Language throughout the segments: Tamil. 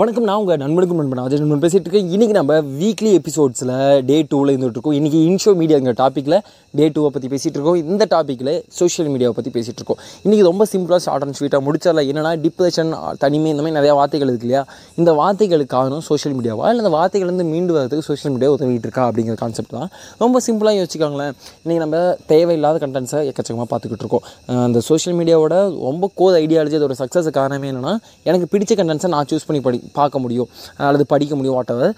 வணக்கம் நான் உங்கள் நண்பனுக்கும் நண்பன் அஜய் நண்பன் பேசிகிட்டு இருக்கேன். இன்றைக்கி நம்ம வீக்லி எபிசோட்ஸில் டே டூவில் இருந்துகிட்டு இருக்கோம். இன்றைக்கி இன்ஷோ மீடியாங்கிற டாப்பிக்கில் டே டூவை பற்றி பேசிகிட்டு இருக்கோம். இந்த டாப்பிக்கில் சோஷியல் மீடியாவை பற்றி பேசிகிட்டு இருக்கோம். இன்றைக்கி ரொம்ப சிம்பிளாக ஷார்ட் அண்ட் ஸ்வீட்டாக முடிச்சால என்னென்னா டிப்ரெஷன் தனிமை இந்த மாதிரி நிறையா வார்த்தைகள் இருக்கு இல்லையா? இந்த வார்த்தைகளுக்கு காரணம் சோஷியல் மீடியாவா இல்லை இந்த வார்த்தைகள் வந்து மீண்டு வரதுக்கு சோஷியல் மீடியா உதவிட்டு இருக்கா அப்படிங்கிற கான்செப்ட் தான். ரொம்ப சிம்பிளாக யோசிச்சுக்காங்களேன். இன்றைக்கி நம்ம தேவையில்லாத கண்டென்ட்ஸை எக்கச்சக்கமாக பார்த்துக்கிட்டு இருக்கோம். அந்த சோஷியல் மீடியாவோட ரொம்ப கோர் ஐடியாலஜி அதோட சக்ஸஸ் காரணமே என்னென்னா எனக்கு பிடிச்ச கண்டென்ட்ஸை நான் சூஸ் பண்ணி படி பார்க்க முடியும் அல்லது படிக்க முடியும் வாட்டவர்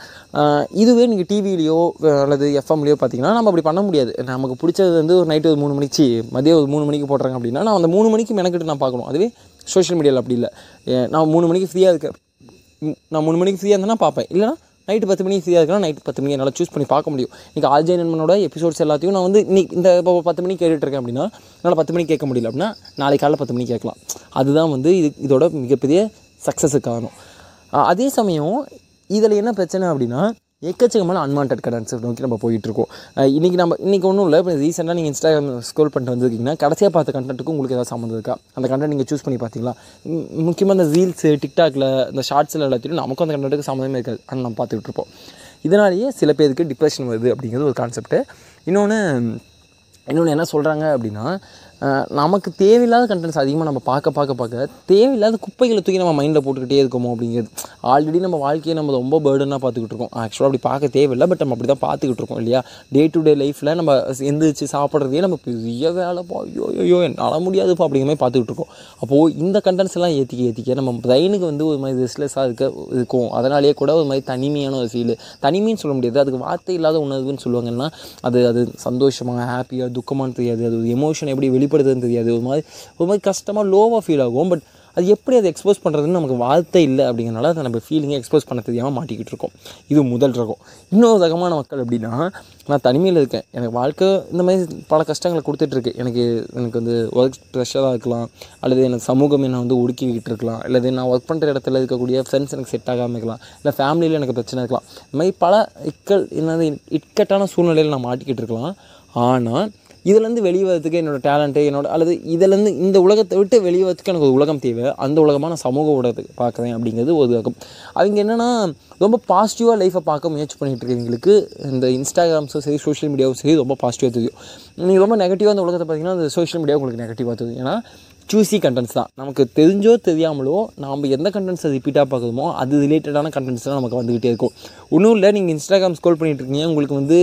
இதுவே நீங்கள் டிவிலேயோ அல்லது எஃப்எம்லேயோ பார்த்தீங்கன்னா நம்ம அப்படி பண்ண முடியாது. நமக்கு பிடிச்சது வந்து ஒரு நைட்டு ஒரு மூணு மணிக்கு மதியம் ஒரு மூணு மணிக்கு போடுறாங்க அப்படின்னா நான் அந்த மூணு மணிக்கு மெனக்கிட்டு நான் பார்க்கணும். அதுவே சோஷியல் மீடியாவில் அப்படி இல்லை. நான் மூணு மணிக்கு ஃப்ரீயாக இருக்கேன் நான் மூணு மணிக்கு ஃப்ரீயாக இருந்தேன்னா பார்ப்பேன். இல்லைனா நைட்டு பத்து மணிக்கு ஃப்ரீயாக இருக்கலாம் நைட்டு பத்து மணி என்னால் சூஸ் பண்ணி பார்க்க முடியும். இன்றைக்கி ஆர்ஜே நண்பனோட எபிசோட்ஸ் எல்லாத்தையும் நான் வந்து இன்னைக்கு இந்த இப்போ பத்து மணிக்கு கேட்டுட்டு இருக்கேன் அப்படின்னா என்னால் பத்து மணிக்கு கேட்க முடியல அப்படின்னா நாளைக்கு காலையில் பத்து மணிக்கு கேட்கலாம். அதுதான் வந்து இது இதோட மிகப்பெரிய சக்ஸஸுக்கு காரணம். அதே சமயம் இதில் என்ன பிரச்சனை அப்படின்னா எக்கச்சக்கமான அன்வான்ட் கண்டென்ட்ஸ் நோக்கி நம்ம போயிட்டுருக்கோம். இன்றைக்கி நம்ம இன்றைக்கி ஒன்றும் இல்லை இப்போ ரீசெண்டாக நீங்கள் இன்ஸ்டாகிராம் ஸ்க்ரோல் பண்ணிட்டு வந்திருக்கீங்கன்னா கடைசியாக பார்த்த கண்டென்ட்டுக்கும் உங்களுக்கு ஏதாவது சம்மந்தம் இருக்கா? அந்த கண்டென்ட் நீங்கள் சூஸ் பண்ணி பார்த்தீங்களா? முக்கியமாக இந்த ரீல்ஸு டிக்டாக்ல இந்த ஷார்ட்ஸில் எல்லாத்தையும் நமக்கும் அந்த கண்டென்ட்டுக்கு சம்மந்தமே இருக்காது. ஆனால் நம்ம பார்த்துக்கிட்டு இருப்போம். இதனாலேயே சில பேருக்கு டிப்ரெஷன் வருது அப்படிங்கிறது ஒரு கான்செப்ட்டு இன்னொன்று இன்னொன்று என்ன சொல்கிறாங்க அப்படின்னா நமக்கு தேவையில்லாத கண்டென்ட்ஸ் அதிகமாக நம்ம பார்க்க பார்க்க பார்க்க தேவையில்லாத குப்பைகளை தூக்கி நம்ம மைண்டில் போட்டுக்கிட்டே இருக்கோமோ அப்படிங்கிறது. ஆல்ரெடி நம்ம வாழ்க்கையை நம்ம ரொம்ப பேர்டனாக பார்த்துக்கிட்டு இருக்கோம். ஆக்சுவலாக அப்படி பார்க்க தேவையில்லை பட் நம்ம அப்படி தான் பார்த்துக்கிட்டு இருக்கோம் இல்லையா? டே டு டே லைஃப்பில் நம்ம எந்திரிச்சு சாப்பிட்றதே நம்ம பெரிய வேலைப்பா ஐயோ ஐயோ என்னால் முடியாதுப்பா அப்படிங்கிற மாதிரி பார்த்துக்கிட்டு இருக்கோம். அப்போது இந்த கண்டென்ட்ஸ் எல்லாம் ஏற்றிக்க ஏற்றிக்க நம்ம பிரெயினுக்கு வந்து ஒரு மாதிரி ரெஸ்ட்லெஸ்ஸாக இருக்க இருக்கும். அதனாலேயே கூட ஒரு மாதிரி தனிமையான ஒரு ஃபீல் தனிமைன்னு சொல்ல முடியாது. அதுக்கு வார்த்தை இல்லாத உணர்வுன்னு சொல்லுவாங்கன்னா அது அது சந்தோஷமாக ஹாப்பியாக துக்கமானு தெரியாது. அது ஒரு எமோஷன் எப்படி வெளி வெளிப்படுதுன்னு தெரியாது. ஒரு மாதிரி ஒரு மாதிரி கஷ்டமாக லோவாக ஃபீல் ஆகும். பட் அது எப்படி அதை எக்ஸ்போஸ் பண்ணுறதுன்னு நமக்கு வார்த்தை இல்லை அப்படிங்கிறனால அதை நம்ம ஃபீலிங்கை எக்ஸ்போஸ் பண்ண தெரியாமல் மாட்டிக்கிட்டு இருக்கோம். இது முதல் ரகம். இன்னொரு ரகமான மக்கள் அப்படின்னா நான் தனிமையில் இருக்கேன். எனக்கு வாழ்க்கை இந்த மாதிரி பல கஷ்டங்களை கொடுத்துட்ருக்கு எனக்கு எனக்கு வந்து ஒர்க் ப்ரெஷராக இருக்கலாம். அல்லது எனக்கு சமூகம் என்னை வந்து ஒடுக்கிக்கிட்டு இருக்கலாம். அல்லது நான் ஒர்க் பண்ணுற இடத்துல இருக்கக்கூடிய ஃப்ரெண்ட்ஸ் எனக்கு செட் ஆகாமல் இருக்கலாம். இல்லை ஃபேமிலியில் எனக்கு பிரச்சனை இருக்கலாம். இந்த மாதிரி பல இக்கல் என்னது இக்கட்டான சூழ்நிலையில் நான் மாட்டிக்கிட்டு இருக்கலாம். ஆனால் இதுலேருந்து வெளியே வரதுக்கு என்னோடய டேலண்ட்டு என்னோட அல்லது இதுலேருந்து இந்த உலகத்தை விட்டு வெளியே வரதுக்கு எனக்கு ஒரு உலகம் தேவை. அந்த உலகமான சமூக ஊடகத்துக்கு பார்க்குறேன் அப்படிங்கிறது ஒரு உலகம் அவங்க என்னென்னா ரொம்ப பாசிட்டிவாக லைஃப்பை பார்க்க முயற்சி பண்ணிகிட்டு இருக்கவங்களுக்கு இந்த இன்ஸ்டாகிராம்ஸும் சரி சோஷியல் மீடியாவும் சரி ரொம்ப பாசிட்டிவாக தெரியும். நீங்கள் ரொம்ப நெகட்டிவாக அந்த உலகத்தை பார்த்தீங்கன்னா அந்த சோஷியல் மீடியா உங்களுக்கு நெகட்டிவாக தெரியும். ஏன்னா சூசி கண்டென்ட்ஸ் தான். நமக்கு தெரிஞ்சோ தெரியாமலோ நாம் எந்த கண்டென்ட்ஸை ரிப்பீட்டாக பார்க்குறோமோ அது ரிலேட்டடான கண்டென்ட்ஸ் தான் நமக்கு வந்துகிட்டே இருக்கும். ஒன்றும் இல்லை நீங்கள் இன்ஸ்டாகிராம் ஸ்க்ரோல் பண்ணிகிட்டு இருக்கீங்க உங்களுக்கு வந்து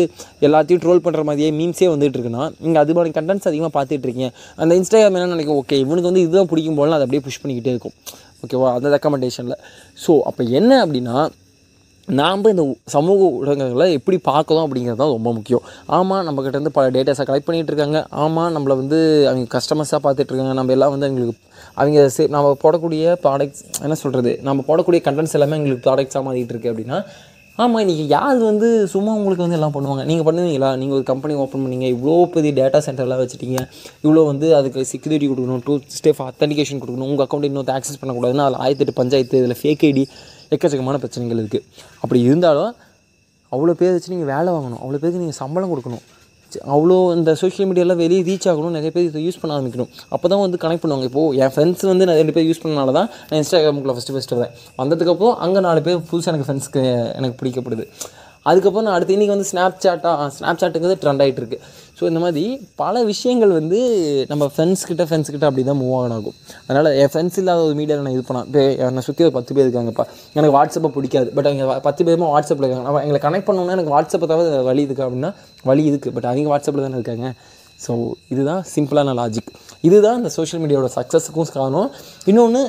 எல்லாத்தையும் ட்ரோல் பண்ணுற மாதிரியே மீம்ஸே வந்துட்டு இருக்குன்னா நீங்கள் அது மாதிரி கண்டென்ட்ஸ் அதிகமாக பார்த்துட்டு இருக்கீங்க. அந்த இன்ஸ்டாகிராம் என்ன நினைக்கும்? ஓகே இவனுக்கு வந்து இதுதான் பிடிக்கும் போல அதை அப்படியே புஷ் பண்ணிக்கிட்டே இருக்கும். ஓகேவா அந்த ரெக்கமெண்டேஷனில் ஸோ அப்போ என்ன அப்படின்னா நாம் இந்த சமூக ஊடகங்களை எப்படி பார்க்கணும் அப்படிங்கிறது தான் ரொம்ப முக்கியம். ஆமாம் நம்மக்கிட்ட இருந்து பல டேட்டாஸை கலெக்ட் பண்ணிகிட்டு இருக்காங்க. ஆமாம் நம்மளை வந்து அவங்க கஸ்டமர்ஸாக பார்த்துட்டு இருக்காங்க. நம்ம எல்லாம் வந்து அவங்களுக்கு அவங்க சே நம்ம போடக்கூடிய ப்ராடக்ட்ஸ் என்ன சொல்கிறது நம்ம போடக்கூடிய கண்டென்ட்ஸ் எல்லாமே எங்களுக்கு ப்ராடக்ட்ஸாக மாறிட்டு இருக்கு அப்படின்னா ஆமாம் இன்றைக்கி யார் வந்து சும்மா உங்களுக்கு வந்து எல்லாம் பண்ணுவாங்க? நீங்கள் பண்ணுவீங்களா? நீங்கள் ஒரு கம்பெனி ஓப்பன் பண்ணீங்க இவ்வளோ பெரிய டேட்டா சென்டர்லாம் வச்சுட்டீங்க இவ்வளோ வந்து அதுக்கு செக்யூரிட்டி கொடுக்கணும் டூ ஸ்டெப் அத்தன்டிகேஷன் கொடுக்கணும் உங்கள் அக்கௌண்ட் இன்னொரு ஆக்சஸ் பண்ணக்கூடாதுன்னா அதில் ஆயிரத்தெட்டு பஞ்சாயத்து இதில் ஃபேக் ஐடி எக்கச்சக்கமான பிரச்சனைகள் இருக்குது அப்படி இருந்தாலும் அவ்வளோ பேர் வச்சு நீங்கள் வேலை வாங்கணும். அவ்வளோ பேருக்கு நீங்கள் சம்பளம் கொடுக்கணும். அவ்வளோ இந்த சோஷியல் மீடியாவில் வெளியே ரீச் ஆகணும் நிறைய பேர் இதை யூஸ் பண்ண ஆரம்பிக்கணும். அப்போ தான் வந்து கனெக்ட் பண்ணுவாங்க. இப்போது என் ஃப்ரெண்ட்ஸ் வந்து நிறைய ரெண்டு பேர் யூஸ் பண்ணனால தான் நான் இன்ஸ்டாகிராமுக்குள்ள ஃபஸ்ட்டு ஃபஸ்ட்டு வரேன் வந்ததுக்கப்புறம் அங்கே நாலு பேர் புதுசாக எனக்கு ஃப்ரெண்ட்ஸ்க்கு எனக்கு பிடிக்கப்படுது. அதுக்கப்புறம் நான் அடுத்து இன்றைக்கி வந்து ஸ்னாப் சாட்டாக ஸ்னாப் சாட்டுங்கிறது ட்ரெண்ட் ஆகிட்டு இருக்குது ஸோ இந்த மாதிரி பல விஷயங்கள் வந்து நம்ம ஃப்ரெண்ட்ஸ் கிட்ட ஃப்ரெண்ட்ஸ் கிட்ட அப்படி தான் மூவ் ஆன் ஆகும். அதனால் என் ஃப்ரெண்ட்ஸ் இல்லாத ஒரு மீடியாவில் நான் இது பண்ணேன் இப்போ என்னை சுற்றி ஒரு பத்து பேர் இருக்காங்கப்பா. எனக்கு வாட்ஸ்அப்பை பிடிக்காது. பட் அவங்க பத்து பேருமே வாட்ஸ்அப்பில் இருக்காங்க. நம்ம எங்களை கனெக்ட் பண்ணணும்னா எனக்கு வாட்ஸ்அப்பை தவிர வழி இருக்குது அப்படின்னா வழி இருக்குது பட் அவங்க வாட்ஸ்அப்பில் தானே இருக்காங்க. ஸோ இதுதான் சிம்பிளான லாஜிக் இதுதான் இந்த சோஷியல் மீடியாவோட சக்ஸஸுக்கும் காரணம். இன்னொன்று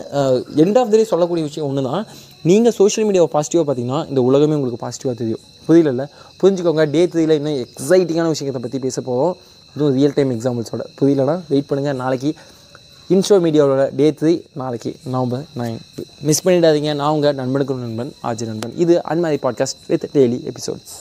எண்ட் ஆஃப் த டே சொல்லக்கூடிய விஷயம் ஒன்று தான் நீங்கள் சோஷியல் மீடியாவை பாசிட்டிவாக பார்த்தீங்கன்னா இந்த உலகமே உங்களுக்கு பாசிட்டிவாக தெரியும். புரியல புரிஞ்சுக்கோங்க டே த்ரீயில் இன்னும் எக்ஸைட்டிங்கான விஷயத்தை பற்றி பேச போகிறோம் அதுவும் ரியல் டைம் எக்ஸாம்பிள்ஸோட புரியலனா? வெயிட் பண்ணுங்கள் நாளைக்கு இன்ஷோ மீடியாவோட டே த்ரீ நாளைக்கு நவம்பர் நைன் மிஸ் பண்ணிடாதீங்க. நான் உங்கள் நண்பனுக்கு நண்பன் ஆஜி நண்பன். இது அன்மாரி பாட்காஸ்ட் வித் டெய்லி எபிசோட்ஸ்